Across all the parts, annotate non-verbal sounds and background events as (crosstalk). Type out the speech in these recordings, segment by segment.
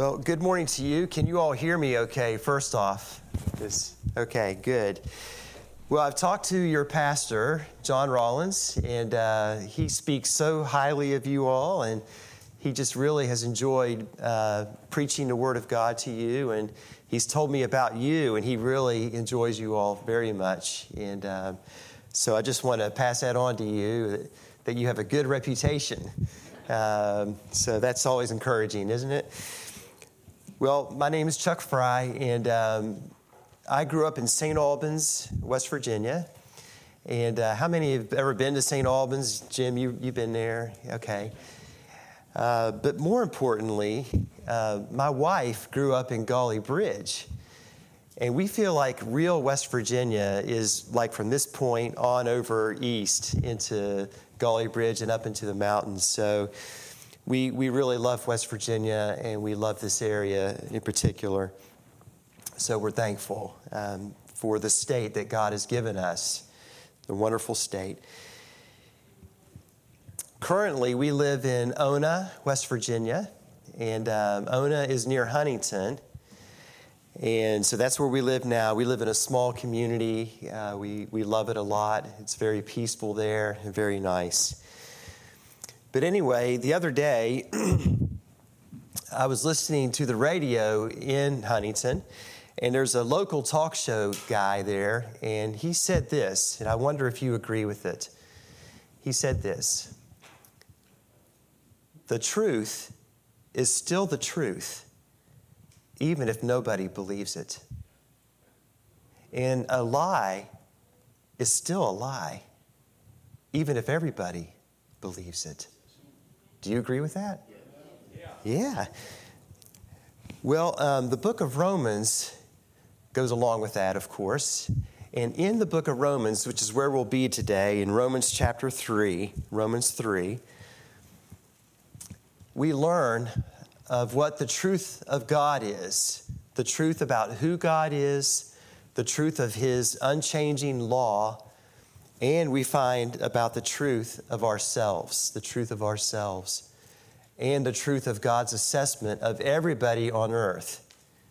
Well, good morning to you. Can you all hear me okay, first off? This, okay, good. Well, I've talked to your pastor, John Rollins, and uh, he speaks so highly of you all, and he just really has enjoyed uh, preaching the Word of God to you, and he's told me about you, and he really enjoys you all very much. And uh, so I just want to pass that on to you that, that you have a good reputation. Um, so that's always encouraging, isn't it? Well, my name is Chuck Fry, and um, I grew up in St. Albans, West Virginia. And uh, how many have ever been to St. Albans? Jim, you, you've been there? Okay. Uh, but more importantly, uh, my wife grew up in Gauley Bridge. And we feel like real West Virginia is like from this point on over east into Gauley Bridge and up into the mountains. So we, we really love West Virginia and we love this area in particular. So we're thankful um, for the state that God has given us, the wonderful state. Currently, we live in Ona, West Virginia, and um, Ona is near Huntington. And so that's where we live now. We live in a small community. Uh, we, we love it a lot. It's very peaceful there and very nice. But anyway, the other day, (clears throat) I was listening to the radio in Huntington, and there's a local talk show guy there, and he said this, and I wonder if you agree with it. He said this The truth is still the truth, even if nobody believes it. And a lie is still a lie, even if everybody believes it. Do you agree with that? Yeah. yeah. Well, um, the book of Romans goes along with that, of course. And in the book of Romans, which is where we'll be today, in Romans chapter 3, Romans 3, we learn of what the truth of God is the truth about who God is, the truth of His unchanging law, and we find about the truth of ourselves, the truth of ourselves, and the truth of God's assessment of everybody on earth,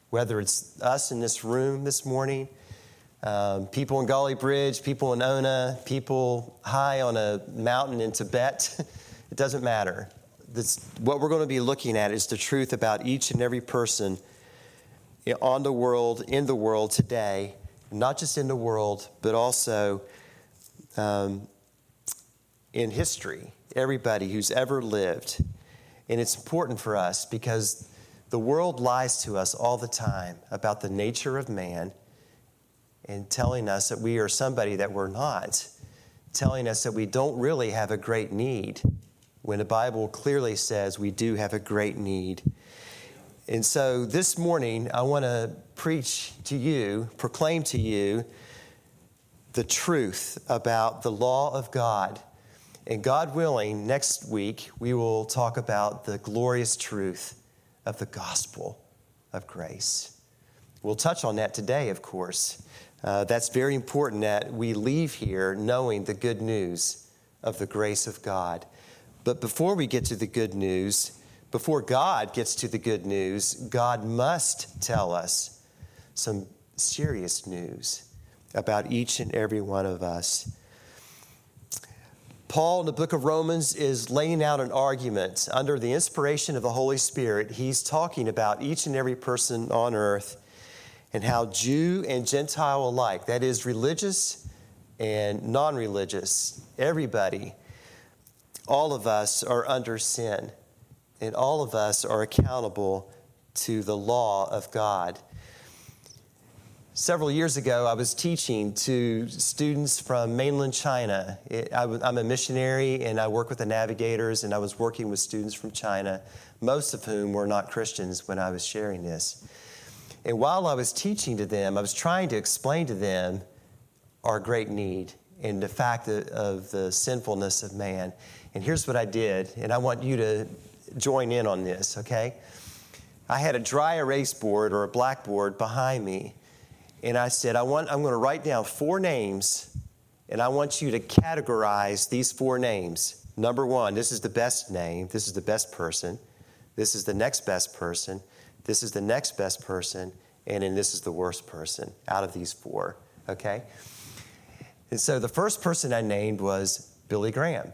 whether it's us in this room this morning, um, people in Gauley Bridge, people in Ona, people high on a mountain in Tibet. (laughs) it doesn't matter. What we're going to be looking at is the truth about each and every person on the world, in the world today, not just in the world, but also um, in history, everybody who's ever lived. And it's important for us because the world lies to us all the time about the nature of man and telling us that we are somebody that we're not, telling us that we don't really have a great need when the Bible clearly says we do have a great need. And so this morning, I want to preach to you, proclaim to you, the truth about the law of God. And God willing, next week we will talk about the glorious truth of the gospel of grace. We'll touch on that today, of course. Uh, that's very important that we leave here knowing the good news of the grace of God. But before we get to the good news, before God gets to the good news, God must tell us some serious news about each and every one of us. Paul in the book of Romans is laying out an argument under the inspiration of the Holy Spirit. He's talking about each and every person on earth and how Jew and Gentile alike, that is, religious and non religious, everybody, all of us are under sin, and all of us are accountable to the law of God. Several years ago, I was teaching to students from mainland China. I'm a missionary and I work with the navigators, and I was working with students from China, most of whom were not Christians when I was sharing this. And while I was teaching to them, I was trying to explain to them our great need and the fact of the sinfulness of man. And here's what I did, and I want you to join in on this, okay? I had a dry erase board or a blackboard behind me and I said, I want, I'm going to write down four names, and I want you to categorize these four names. Number one, this is the best name, this is the best person, this is the next best person, this is the next best person, and then this is the worst person out of these four, okay? And so the first person I named was Billy Graham.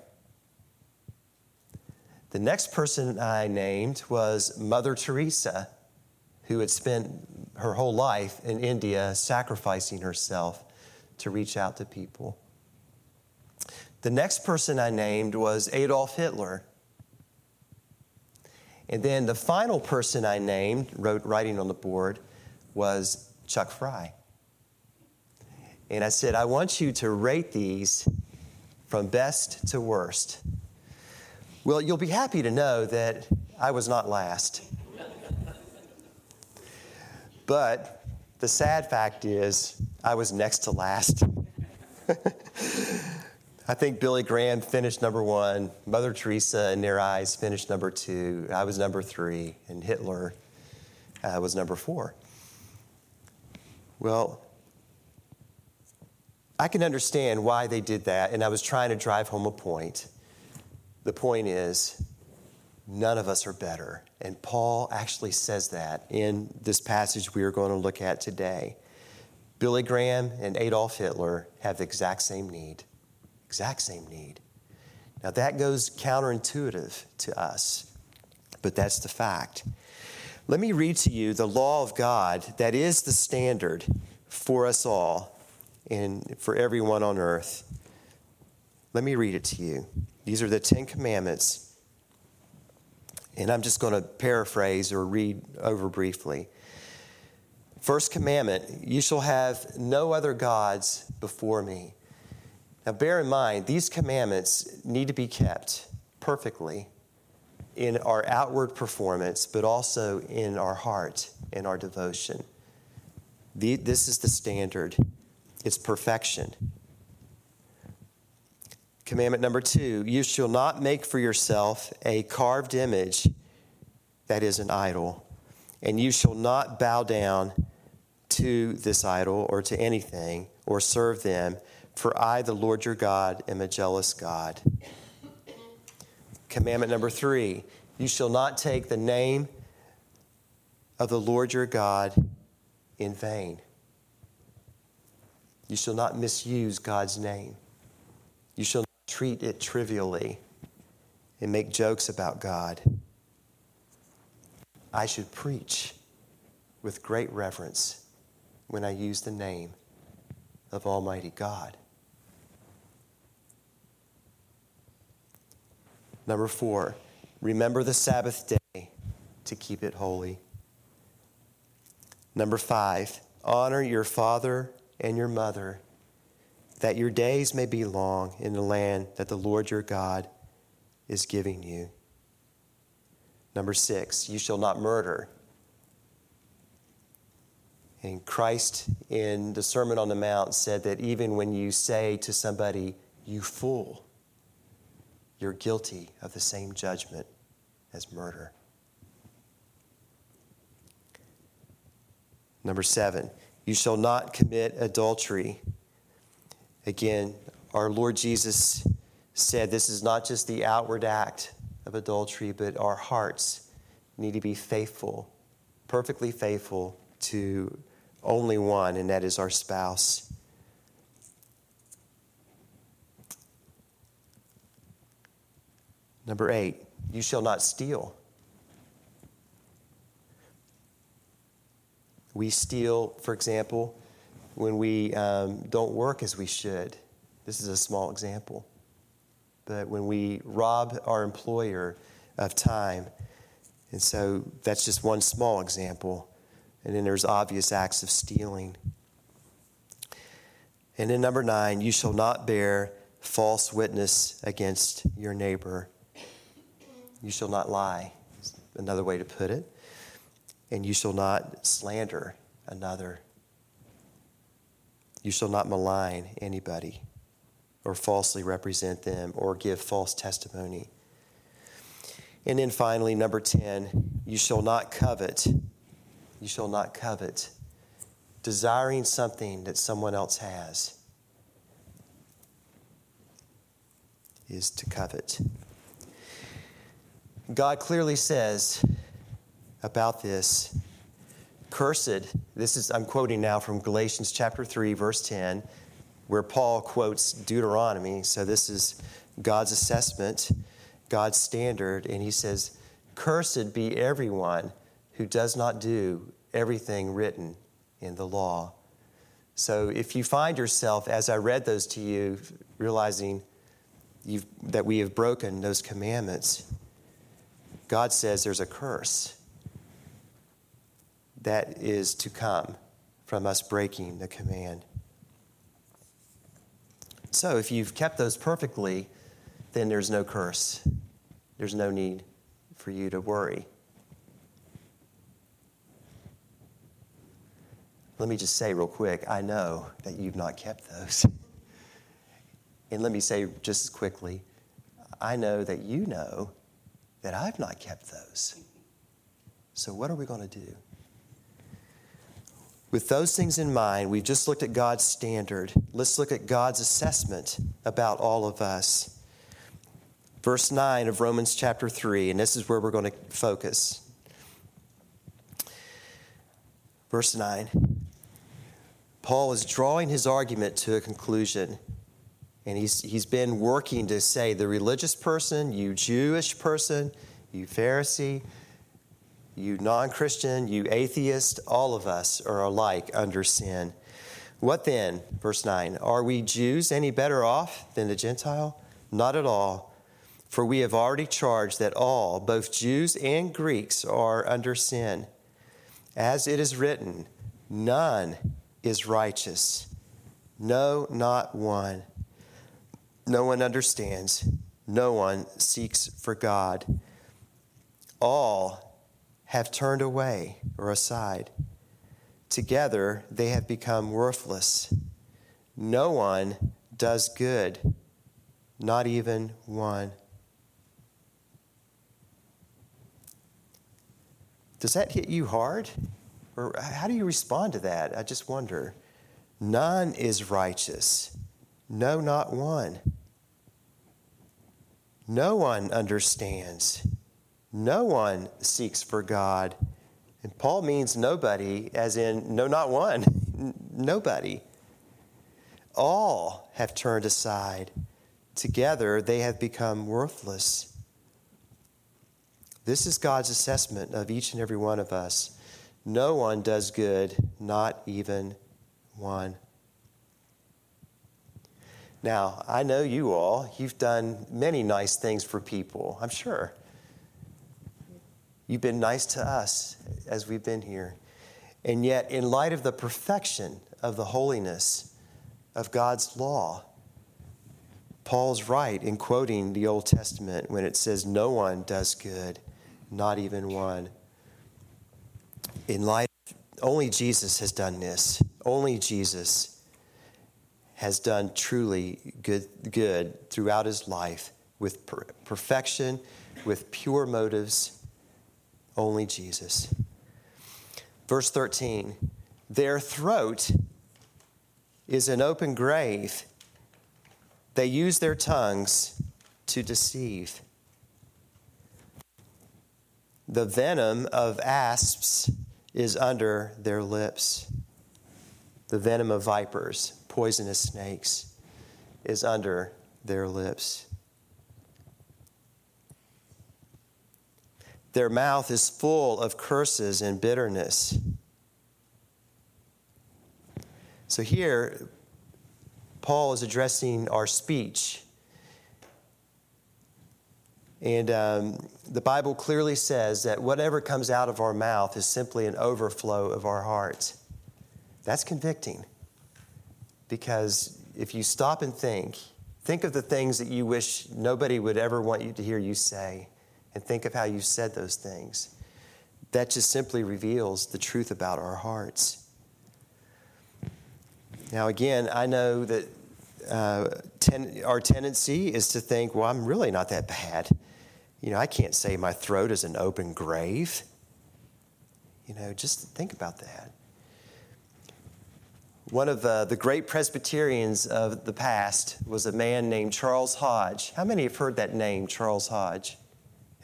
The next person I named was Mother Teresa, who had spent her whole life in India sacrificing herself to reach out to people. The next person I named was Adolf Hitler. And then the final person I named, wrote writing on the board, was Chuck Fry. And I said, I want you to rate these from best to worst. Well, you'll be happy to know that I was not last. But the sad fact is, I was next to last. (laughs) I think Billy Graham finished number one. Mother Teresa, and their eyes, finished number two. I was number three, and Hitler uh, was number four. Well, I can understand why they did that, and I was trying to drive home a point. The point is, none of us are better. And Paul actually says that in this passage we are going to look at today. Billy Graham and Adolf Hitler have the exact same need. Exact same need. Now, that goes counterintuitive to us, but that's the fact. Let me read to you the law of God that is the standard for us all and for everyone on earth. Let me read it to you. These are the Ten Commandments. And I'm just going to paraphrase or read over briefly. First commandment you shall have no other gods before me. Now, bear in mind, these commandments need to be kept perfectly in our outward performance, but also in our heart and our devotion. this is the standard it's perfection. Commandment number two you shall not make for yourself a carved image that is an idol, and you shall not bow down to this idol or to anything or serve them, for I, the Lord your God, am a jealous God. Commandment number three you shall not take the name of the Lord your God in vain. You shall not misuse God's name. You shall treat it trivially and make jokes about God. I should preach with great reverence when I use the name of Almighty God. Number four, remember the Sabbath day to keep it holy. Number five, honor your father and your mother, that your days may be long in the land that the Lord your God is giving you. Number six, you shall not murder. And Christ in the Sermon on the Mount said that even when you say to somebody, you fool, you're guilty of the same judgment as murder. Number seven, you shall not commit adultery. Again, our Lord Jesus said this is not just the outward act of adultery, but our hearts need to be faithful, perfectly faithful to only one, and that is our spouse. Number eight, you shall not steal. We steal, for example, when we um, don't work as we should. This is a small example. But when we rob our employer of time, and so that's just one small example. And then there's obvious acts of stealing. And then number nine, you shall not bear false witness against your neighbor. You shall not lie, another way to put it and you shall not slander another. You shall not malign anybody or falsely represent them or give false testimony. And then finally, number 10, you shall not covet. You shall not covet. Desiring something that someone else has is to covet. God clearly says about this Cursed, this is, I'm quoting now from Galatians chapter 3, verse 10, where Paul quotes Deuteronomy. So this is God's assessment, God's standard, and he says, Cursed be everyone who does not do everything written in the law. So if you find yourself, as I read those to you, realizing that we have broken those commandments, God says there's a curse that is to come from us breaking the command. So if you've kept those perfectly, then there's no curse. There's no need for you to worry. Let me just say real quick I know that you've not kept those. (laughs) and let me say just as quickly I know that you know that I've not kept those. So, what are we going to do? With those things in mind, we've just looked at God's standard. Let's look at God's assessment about all of us. Verse 9 of Romans chapter 3, and this is where we're going to focus. Verse 9. Paul is drawing his argument to a conclusion. And he's, he's been working to say the religious person, you Jewish person, you Pharisee, you non Christian, you atheist, all of us are alike under sin. What then? Verse 9 Are we Jews any better off than the Gentile? Not at all. For we have already charged that all, both Jews and Greeks, are under sin. As it is written, none is righteous. No, not one. No one understands. No one seeks for God. All have turned away or aside. Together they have become worthless. No one does good, not even one. Does that hit you hard? Or how do you respond to that? I just wonder. None is righteous. No, not one. No one understands. No one seeks for God. And Paul means nobody, as in, no, not one. (laughs) nobody. All have turned aside. Together they have become worthless. This is God's assessment of each and every one of us. No one does good, not even one. Now, I know you all, you've done many nice things for people, I'm sure. You've been nice to us as we've been here. And yet, in light of the perfection of the holiness of God's law, Paul's right in quoting the Old Testament when it says, No one does good, not even one. In light, only Jesus has done this. Only Jesus has done truly good, good throughout his life with per- perfection, with pure motives only Jesus. Verse 13 Their throat is an open grave, they use their tongues to deceive. The venom of asps is under their lips. The venom of vipers, poisonous snakes, is under their lips. Their mouth is full of curses and bitterness. So here, Paul is addressing our speech. And um, the Bible clearly says that whatever comes out of our mouth is simply an overflow of our hearts. That's convicting. Because if you stop and think, think of the things that you wish nobody would ever want you to hear you say and think of how you said those things. That just simply reveals the truth about our hearts. Now, again, I know that uh, ten, our tendency is to think, well, I'm really not that bad. You know, I can't say my throat is an open grave. You know, just think about that. One of the, the great Presbyterians of the past was a man named Charles Hodge. How many have heard that name, Charles Hodge?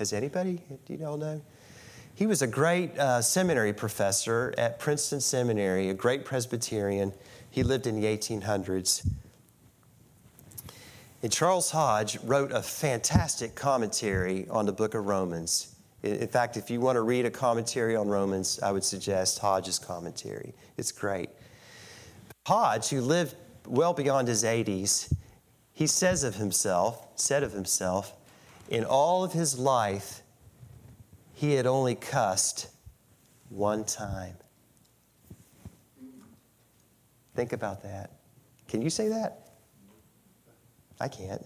Has anybody? Do you all know? He was a great uh, seminary professor at Princeton Seminary, a great Presbyterian. He lived in the 1800s. And Charles Hodge wrote a fantastic commentary on the book of Romans. In fact, if you want to read a commentary on Romans, I would suggest Hodge's commentary. It's great. Hodge, who lived well beyond his 80s, he says of himself, said of himself, in all of his life, he had only cussed one time. Think about that. Can you say that? I can't.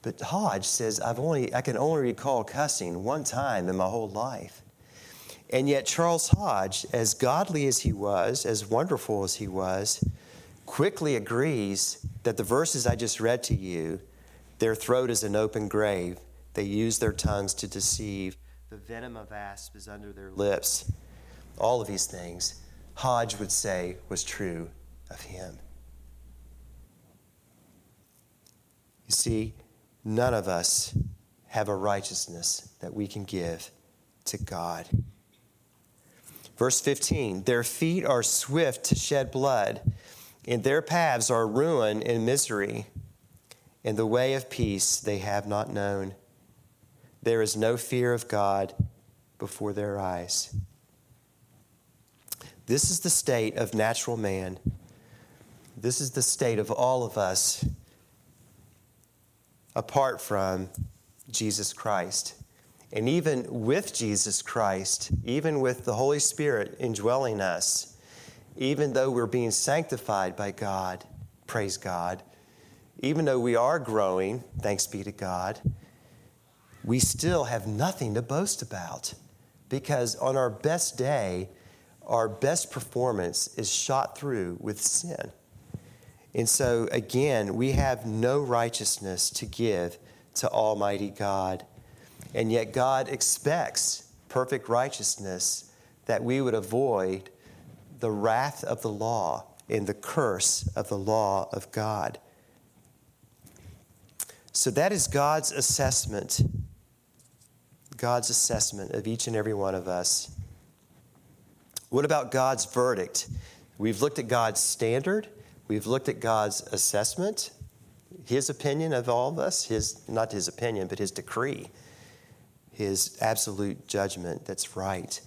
But Hodge says, I've only, I can only recall cussing one time in my whole life. And yet, Charles Hodge, as godly as he was, as wonderful as he was, quickly agrees that the verses I just read to you, their throat is an open grave, they use their tongues to deceive, the venom of asp is under their lips. All of these things, Hodge would say, was true of him. You see, none of us have a righteousness that we can give to God. Verse 15 Their feet are swift to shed blood, and their paths are ruin and misery. In the way of peace they have not known. There is no fear of God before their eyes. This is the state of natural man. This is the state of all of us apart from Jesus Christ. And even with Jesus Christ, even with the Holy Spirit indwelling us, even though we're being sanctified by God, praise God, even though we are growing, thanks be to God, we still have nothing to boast about because on our best day, our best performance is shot through with sin. And so, again, we have no righteousness to give to Almighty God. And yet, God expects perfect righteousness that we would avoid the wrath of the law and the curse of the law of God. So, that is God's assessment, God's assessment of each and every one of us. What about God's verdict? We've looked at God's standard. We've looked at God's assessment, his opinion of all of us, his not his opinion, but his decree, his absolute judgment that's right.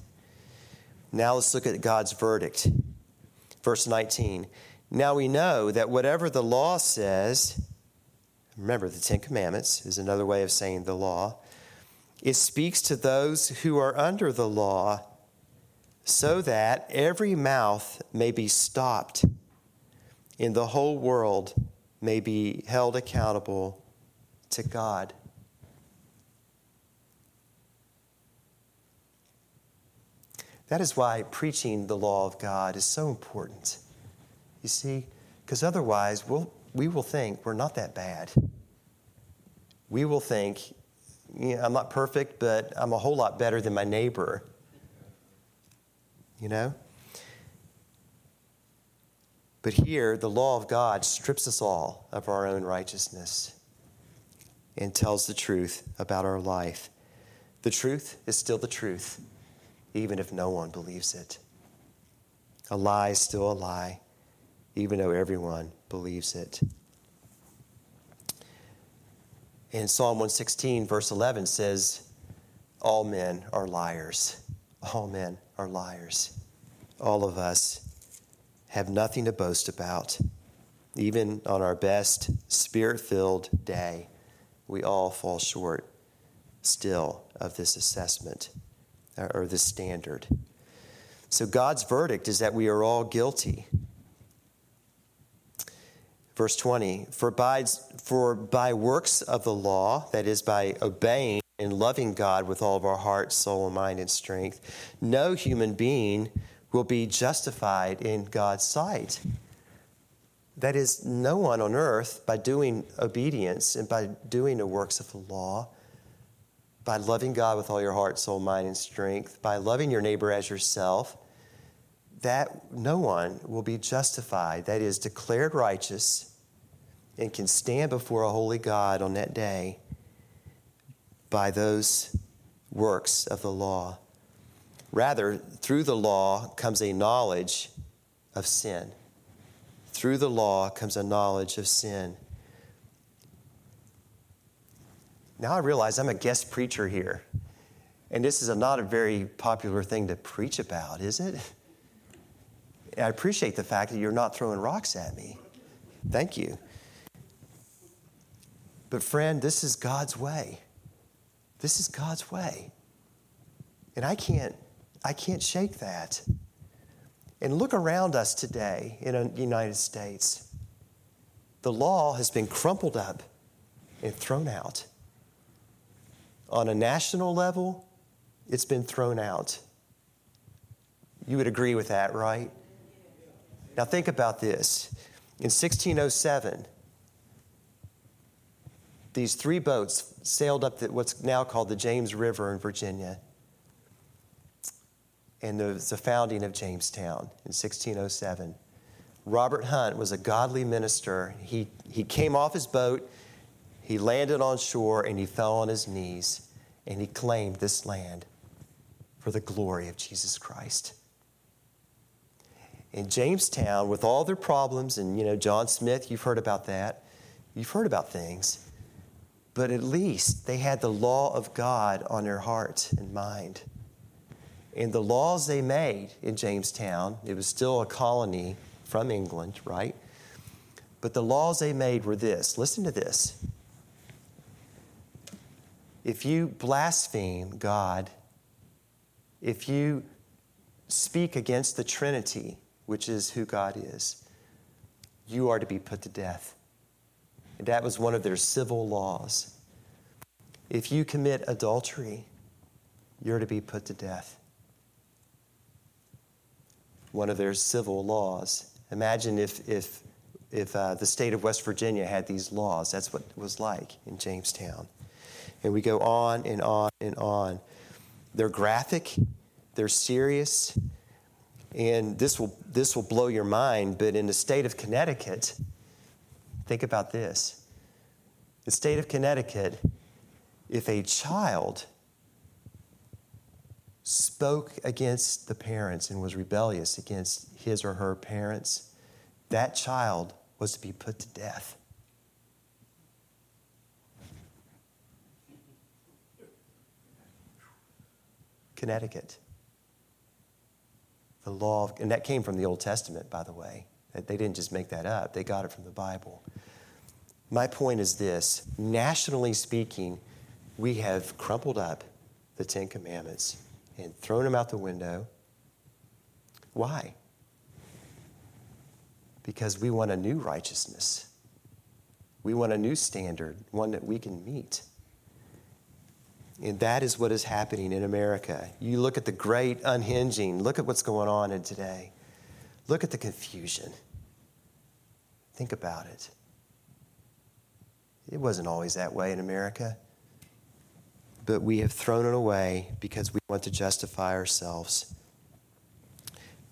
Now let's look at God's verdict. Verse 19. Now we know that whatever the law says, remember the 10 commandments is another way of saying the law. It speaks to those who are under the law so that every mouth may be stopped and the whole world may be held accountable to God. That is why preaching the law of God is so important. You see, because otherwise we'll, we will think we're not that bad. We will think, I'm not perfect, but I'm a whole lot better than my neighbor. You know? But here, the law of God strips us all of our own righteousness and tells the truth about our life. The truth is still the truth, even if no one believes it. A lie is still a lie, even though everyone believes it. In Psalm 116, verse 11 says, All men are liars. All men are liars. All of us have nothing to boast about. Even on our best spirit filled day, we all fall short still of this assessment uh, or this standard. So God's verdict is that we are all guilty. Verse 20 for by, for by works of the law, that is, by obeying and loving God with all of our heart, soul, mind, and strength, no human being will be justified in God's sight. That is, no one on earth, by doing obedience and by doing the works of the law, by loving God with all your heart, soul, mind, and strength, by loving your neighbor as yourself, that no one will be justified, that is, declared righteous, and can stand before a holy God on that day by those works of the law. Rather, through the law comes a knowledge of sin. Through the law comes a knowledge of sin. Now I realize I'm a guest preacher here. And this is a, not a very popular thing to preach about, is it? (laughs) I appreciate the fact that you're not throwing rocks at me. Thank you. But, friend, this is God's way. This is God's way. And I can't, I can't shake that. And look around us today in the United States. The law has been crumpled up and thrown out. On a national level, it's been thrown out. You would agree with that, right? Now, think about this. In 1607, these three boats sailed up the, what's now called the James River in Virginia. And there was the founding of Jamestown in 1607. Robert Hunt was a godly minister. He, he came off his boat, he landed on shore, and he fell on his knees, and he claimed this land for the glory of Jesus Christ. In Jamestown, with all their problems, and you know, John Smith, you've heard about that. You've heard about things. But at least they had the law of God on their heart and mind. And the laws they made in Jamestown, it was still a colony from England, right? But the laws they made were this listen to this. If you blaspheme God, if you speak against the Trinity, which is who God is, you are to be put to death. And that was one of their civil laws. If you commit adultery, you're to be put to death. One of their civil laws. Imagine if, if, if uh, the state of West Virginia had these laws. That's what it was like in Jamestown. And we go on and on and on. They're graphic, they're serious, and this will, this will blow your mind, but in the state of Connecticut, think about this. The state of Connecticut, if a child spoke against the parents and was rebellious against his or her parents, that child was to be put to death. Connecticut. The law, of, and that came from the Old Testament, by the way. They didn't just make that up, they got it from the Bible. My point is this nationally speaking, we have crumpled up the Ten Commandments and thrown them out the window. Why? Because we want a new righteousness. We want a new standard, one that we can meet. And that is what is happening in America. You look at the great unhinging, look at what's going on in today. Look at the confusion. Think about it. It wasn't always that way in America. But we have thrown it away because we want to justify ourselves.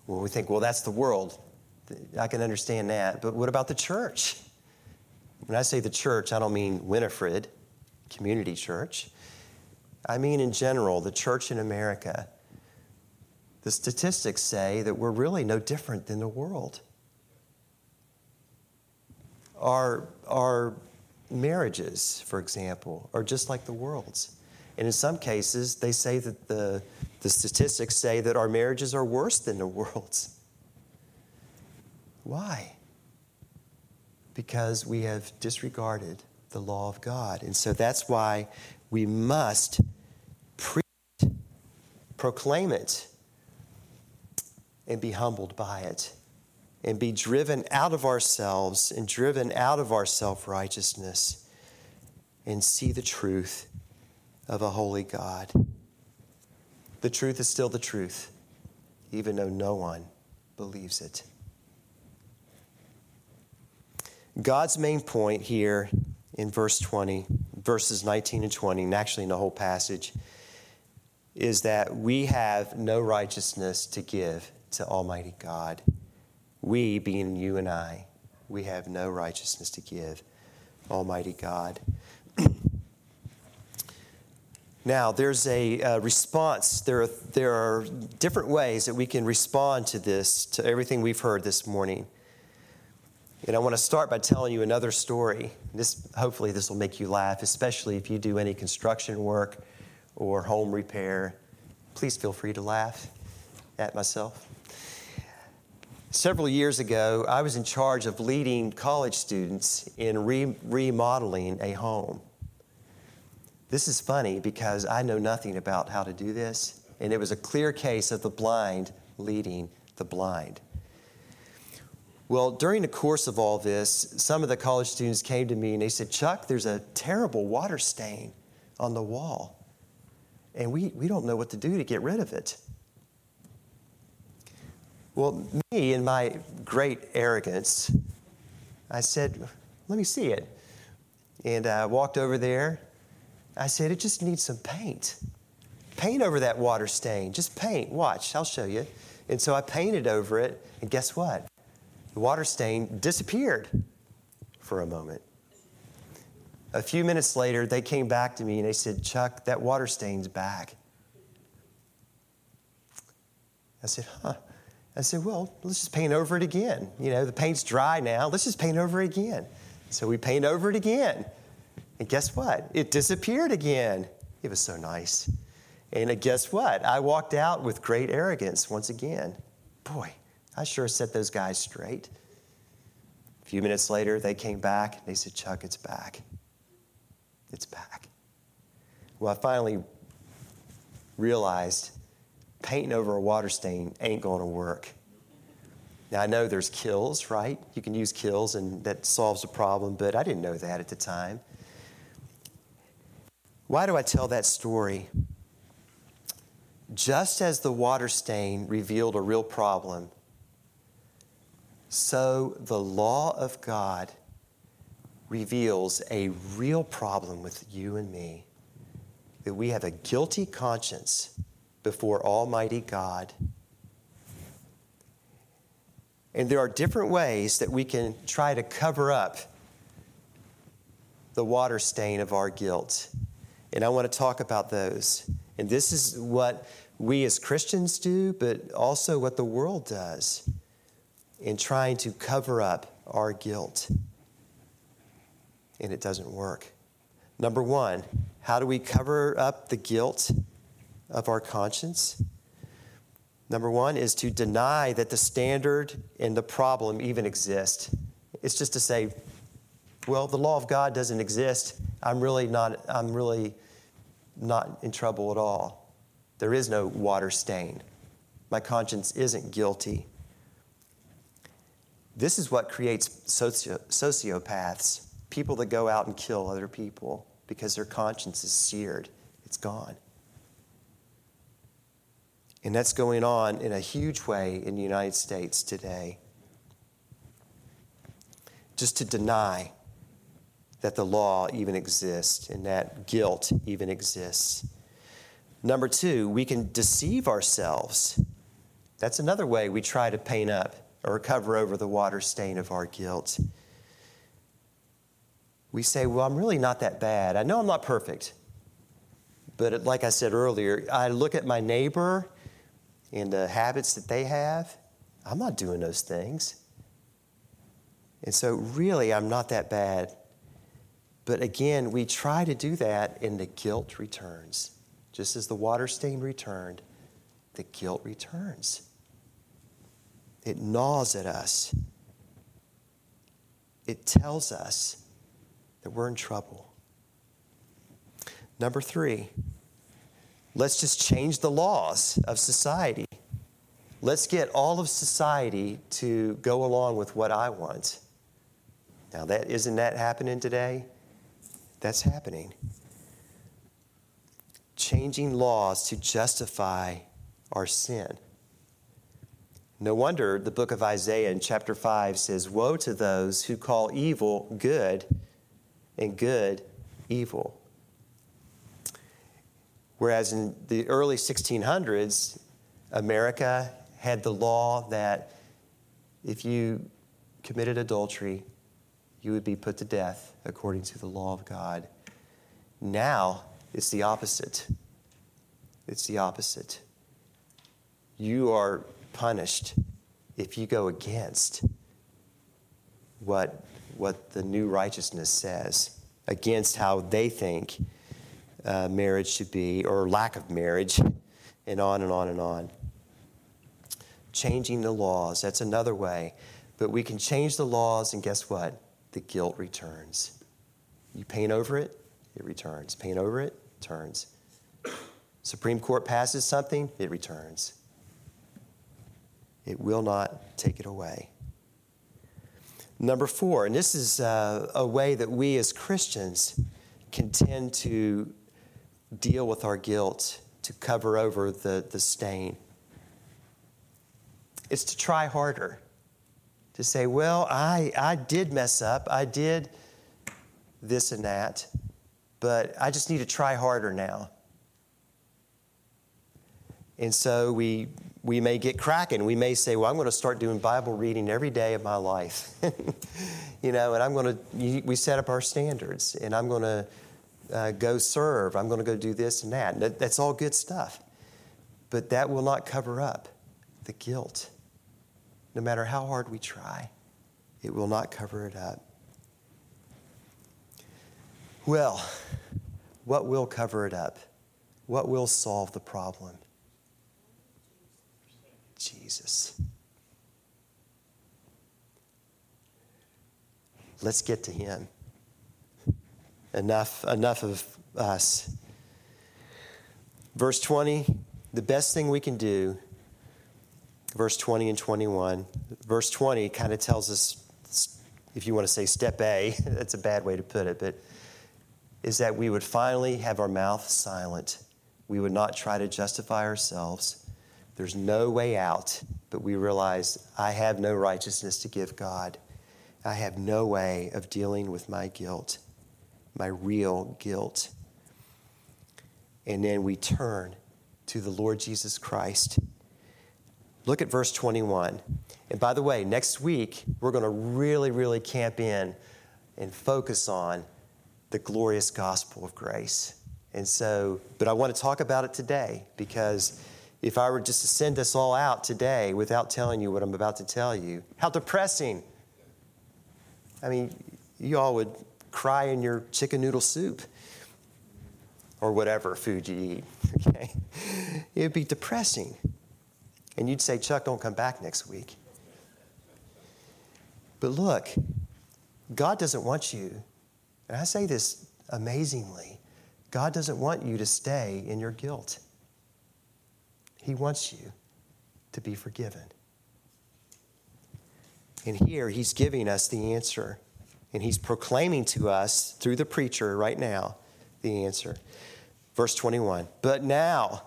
Well, we think, well, that's the world. I can understand that. But what about the church? When I say the church, I don't mean Winifred Community Church. I mean, in general, the church in America. The statistics say that we're really no different than the world. Our, our marriages, for example, are just like the world's. And in some cases, they say that the, the statistics say that our marriages are worse than the world's. Why? Because we have disregarded the law of God. And so that's why we must proclaim it, and be humbled by it, and be driven out of ourselves and driven out of our self righteousness, and see the truth of a holy God. The truth is still the truth, even though no one believes it. God's main point here in verse 20, verses 19 and 20, and actually in the whole passage, is that we have no righteousness to give to Almighty God. We, being you and I, we have no righteousness to give Almighty God. (clears throat) Now, there's a uh, response. There are, there are different ways that we can respond to this, to everything we've heard this morning. And I want to start by telling you another story. This, hopefully, this will make you laugh, especially if you do any construction work or home repair. Please feel free to laugh at myself. Several years ago, I was in charge of leading college students in re- remodeling a home. This is funny because I know nothing about how to do this, and it was a clear case of the blind leading the blind. Well, during the course of all this, some of the college students came to me and they said, Chuck, there's a terrible water stain on the wall, and we, we don't know what to do to get rid of it. Well, me, in my great arrogance, I said, Let me see it. And I walked over there I said, it just needs some paint. Paint over that water stain. Just paint. Watch, I'll show you. And so I painted over it, and guess what? The water stain disappeared for a moment. A few minutes later, they came back to me and they said, Chuck, that water stain's back. I said, huh. I said, well, let's just paint over it again. You know, the paint's dry now. Let's just paint over it again. So we paint over it again. And guess what? It disappeared again. It was so nice. And uh, guess what? I walked out with great arrogance once again. Boy, I sure set those guys straight. A few minutes later, they came back. And they said, Chuck, it's back. It's back. Well, I finally realized painting over a water stain ain't going to work. Now, I know there's Kilz, right? You can use Kilz and that solves the problem, but I didn't know that at the time. Why do I tell that story? Just as the water stain revealed a real problem, so the law of God reveals a real problem with you and me that we have a guilty conscience before Almighty God. And there are different ways that we can try to cover up the water stain of our guilt. And I want to talk about those. And this is what we as Christians do, but also what the world does in trying to cover up our guilt. And it doesn't work. Number one, how do we cover up the guilt of our conscience? Number one is to deny that the standard and the problem even exist. It's just to say, well, the law of God doesn't exist. I'm really not, I'm really not in trouble at all. There is no water stain. My conscience isn't guilty. This is what creates socio- sociopaths people that go out and kill other people because their conscience is seared, it's gone. And that's going on in a huge way in the United States today. Just to deny that the law even exists and that guilt even exists. Number two, we can deceive ourselves. That's another way we try to paint up or cover over the water stain of our guilt. We say, Well, I'm really not that bad. I know I'm not perfect. But like I said earlier, I look at my neighbor and the habits that they have. I'm not doing those things. And so, really, I'm not that bad. But again, we try to do that and the guilt returns. Just as the water stain returned, the guilt returns. It gnaws at us. It tells us that we're in trouble. Number three, let's just change the laws of society. Let's get all of society to go along with what I want. Now, that isn't that happening today? That's happening. Changing laws to justify our sin. No wonder the book of Isaiah in chapter 5 says, Woe to those who call evil good and good evil. Whereas in the early 1600s, America had the law that if you committed adultery, you would be put to death according to the law of God. Now, It's the opposite. It's the opposite. You are punished if you go against what, what the new righteousness says, against how they think uh, marriage should be, or lack of marriage, and on and on and on. Changing the laws, that's another way. But we can change the laws, and guess what? The guilt returns. You paint over it, it returns. Paint over it, turns. Supreme Court passes something, it returns. It will not take it away. Number four, and this is uh, a way that we as Christians can tend to deal with our guilt, to cover over the, the stain. It's to try harder, to say, well, I, I did mess up, I did this and that, but I just need to try harder now. And so we, we may get cracking. We may say, well, I'm going to start doing Bible reading every day of my life. (laughs) you know, and I'm going to, we set up our standards, and I'm going to uh, go serve. I'm going to go do this and that. that. That's all good stuff. But that will not cover up the guilt. No matter how hard we try, it will not cover it up. Well, what will cover it up? What will solve the problem? Jesus. Let's get to him. Enough, enough of us. Verse 20, the best thing we can do, verse 20 and 21. Verse 20 kind of tells us, if you want to say step A, (laughs) that's a bad way to put it, but is that we would finally have our mouth silent. We would not try to justify ourselves. There's no way out, but we realize I have no righteousness to give God. I have no way of dealing with my guilt, my real guilt. And then we turn to the Lord Jesus Christ. Look at verse 21. And by the way, next week, we're going to really, really camp in and focus on the glorious gospel of grace. And so, but I want to talk about it today because if I were just to send us all out today without telling you what I'm about to tell you, how depressing. I mean, you all would cry in your chicken noodle soup or whatever food you eat, (laughs) okay? It would be depressing. And you'd say, Chuck, don't come back next week. But look, God doesn't want you and I say this amazingly God doesn't want you to stay in your guilt, He wants you to be forgiven. And here He's giving us the answer. And He's proclaiming to us through the preacher right now the answer. Verse 21 But now,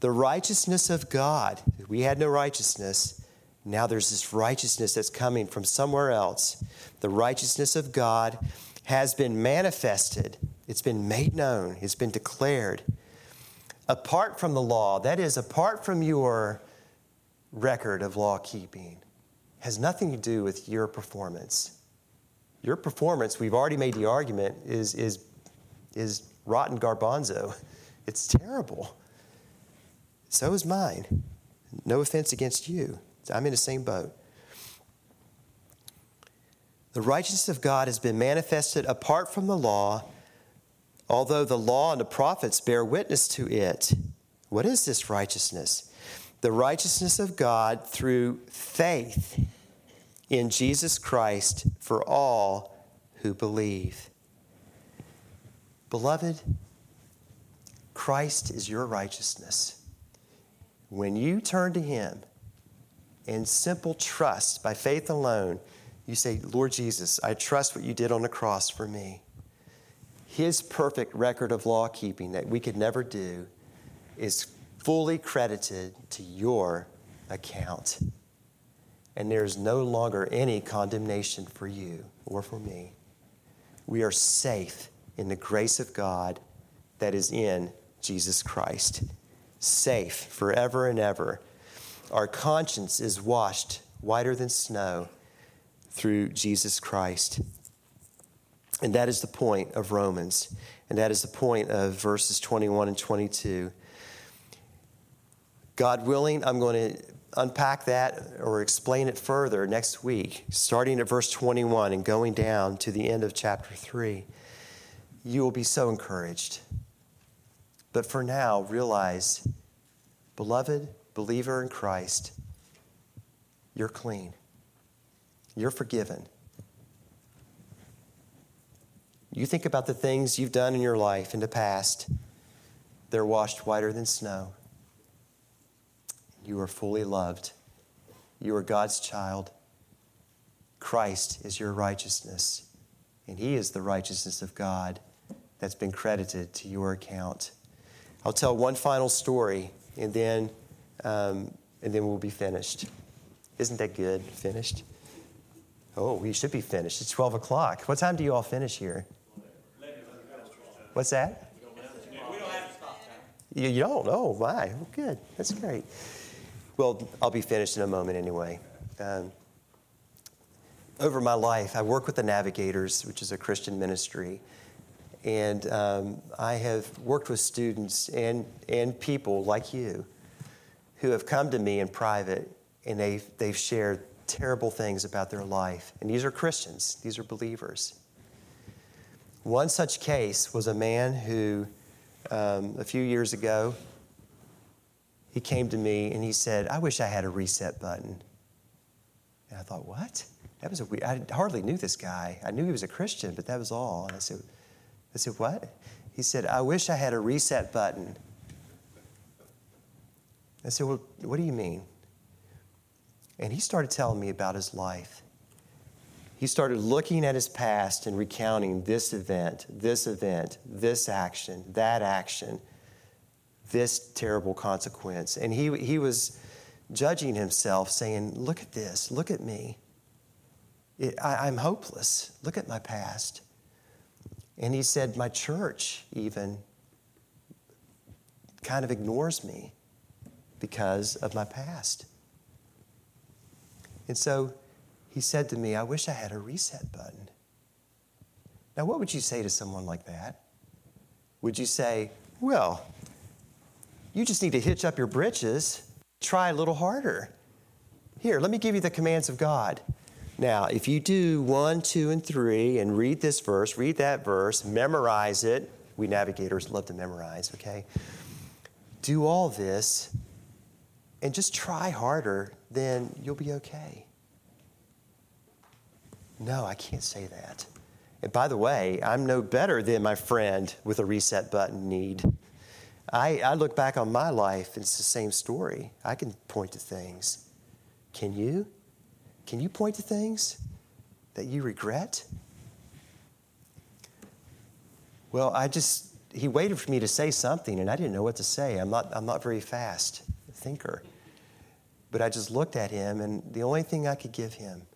the righteousness of God, we had no righteousness. Now there's this righteousness that's coming from somewhere else. The righteousness of God has been manifested, it's been made known, it's been declared. Apart from the law, that is, apart from your record of law keeping, has nothing to do with your performance. Your performance, we've already made the argument, is, is, is rotten garbanzo. (laughs) It's terrible. So is mine. No offense against you. I'm in the same boat. The righteousness of God has been manifested apart from the law, although the law and the prophets bear witness to it. What is this righteousness? The righteousness of God through faith in Jesus Christ for all who believe. Beloved, Christ is your righteousness. When you turn to Him in simple trust by faith alone, you say, Lord Jesus, I trust what you did on the cross for me. His perfect record of law keeping that we could never do is fully credited to your account. And there is no longer any condemnation for you or for me. We are safe in the grace of God that is in Jesus Christ. Safe forever and ever. Our conscience is washed whiter than snow through Jesus Christ. And that is the point of Romans. And that is the point of verses 21 and 22. God willing, I'm going to unpack that or explain it further next week, starting at verse 21 and going down to the end of chapter 3. You will be so encouraged. But for now, realize, beloved believer in Christ, you're clean. You're forgiven. You think about the things you've done in your life in the past, they're washed whiter than snow. You are fully loved. You are God's child. Christ is your righteousness, and He is the righteousness of God that's been credited to your account. I'll tell one final story, and then, um, and then we'll be finished. Isn't that good? Finished? Oh, we should be finished. It's 12 o'clock. What time do you all finish here? What's that? You, don't have to stop. You don't? Oh, my. Well, good. That's great. Well, I'll be finished in a moment anyway. Um, over my life, I work with the Navigators, which is a Christian ministry. And um, I have worked with students and, and people like you who have come to me in private and they've, they've shared terrible things about their life. And these are Christians, these are believers. One such case was a man who, um, a few years ago, he came to me and he said, I wish I had a reset button. And I thought, what? That was a weird, I hardly knew this guy. I knew he was a Christian, but that was all. And I said, I said, what? He said, I wish I had a reset button. I said, well, what do you mean? And he started telling me about his life. He started looking at his past and recounting this event, this event, this action, that action this terrible consequence. And he, he was judging himself, saying, Look at this, look at me. It, I, I'm hopeless. Look at my past. And he said, My church even kind of ignores me because of my past. And so he said to me, I wish I had a reset button. Now, what would you say to someone like that? Would you say, Well, you just need to hitch up your britches, try a little harder. Here, let me give you the commands of God. Now, if you do one, two, and three, and read this verse, read that verse, memorize it. We navigators love to memorize, okay? Do all this and just try harder, then you'll be okay. No, I can't say that. And by the way, I'm no better than my friend with a reset button need. I, I look back on my life, and it's the same story. I can point to things. Can you? Can you point to things that you regret? Well, I just, he waited for me to say something, and I didn't know what to say. I'm not, I'm not very fast thinker. But I just looked at him, and the only thing I could give him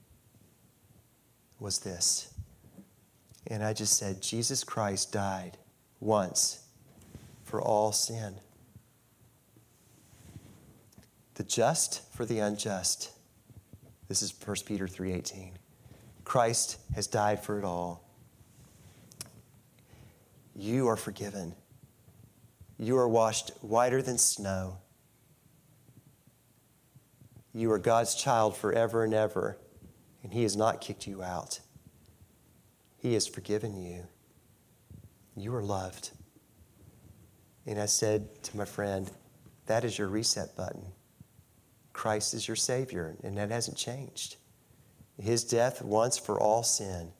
was this. And I just said, Jesus Christ died once for all sin. The just for the unjust. This is 1 Peter 3:18. Christ has died for it all. You are forgiven. You are washed whiter than snow. You are God's child forever and ever, and He has not kicked you out. He has forgiven you. You are loved. And I said to my friend, That is your reset button. Christ is your Savior, and that hasn't changed. His death once for all sin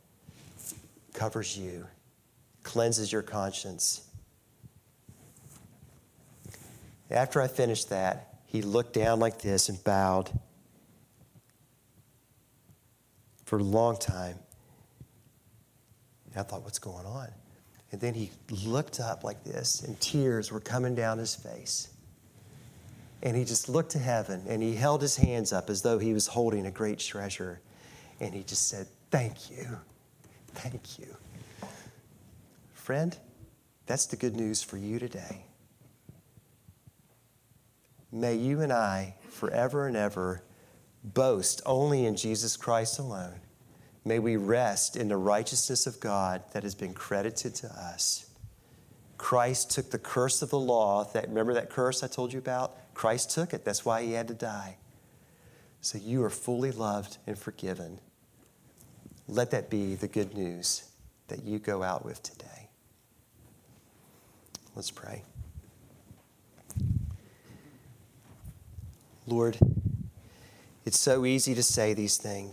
covers you, cleanses your conscience. After I finished that, he looked down like this and bowed for a long time. And I thought, what's going on? And then he looked up like this, and tears were coming down his face. And he just looked to heaven and he held his hands up as though he was holding a great treasure. And he just said, Thank you. Thank you. Friend, that's the good news for you today. May you and I forever and ever boast only in Jesus Christ alone May we rest in the righteousness of God that has been credited to us. Christ took the curse of the law. That, remember that curse I told you about? Christ took it. That's why he had to die. So you are fully loved and forgiven. Let that be the good news that you go out with today. Let's pray. Lord, it's so easy to say these things.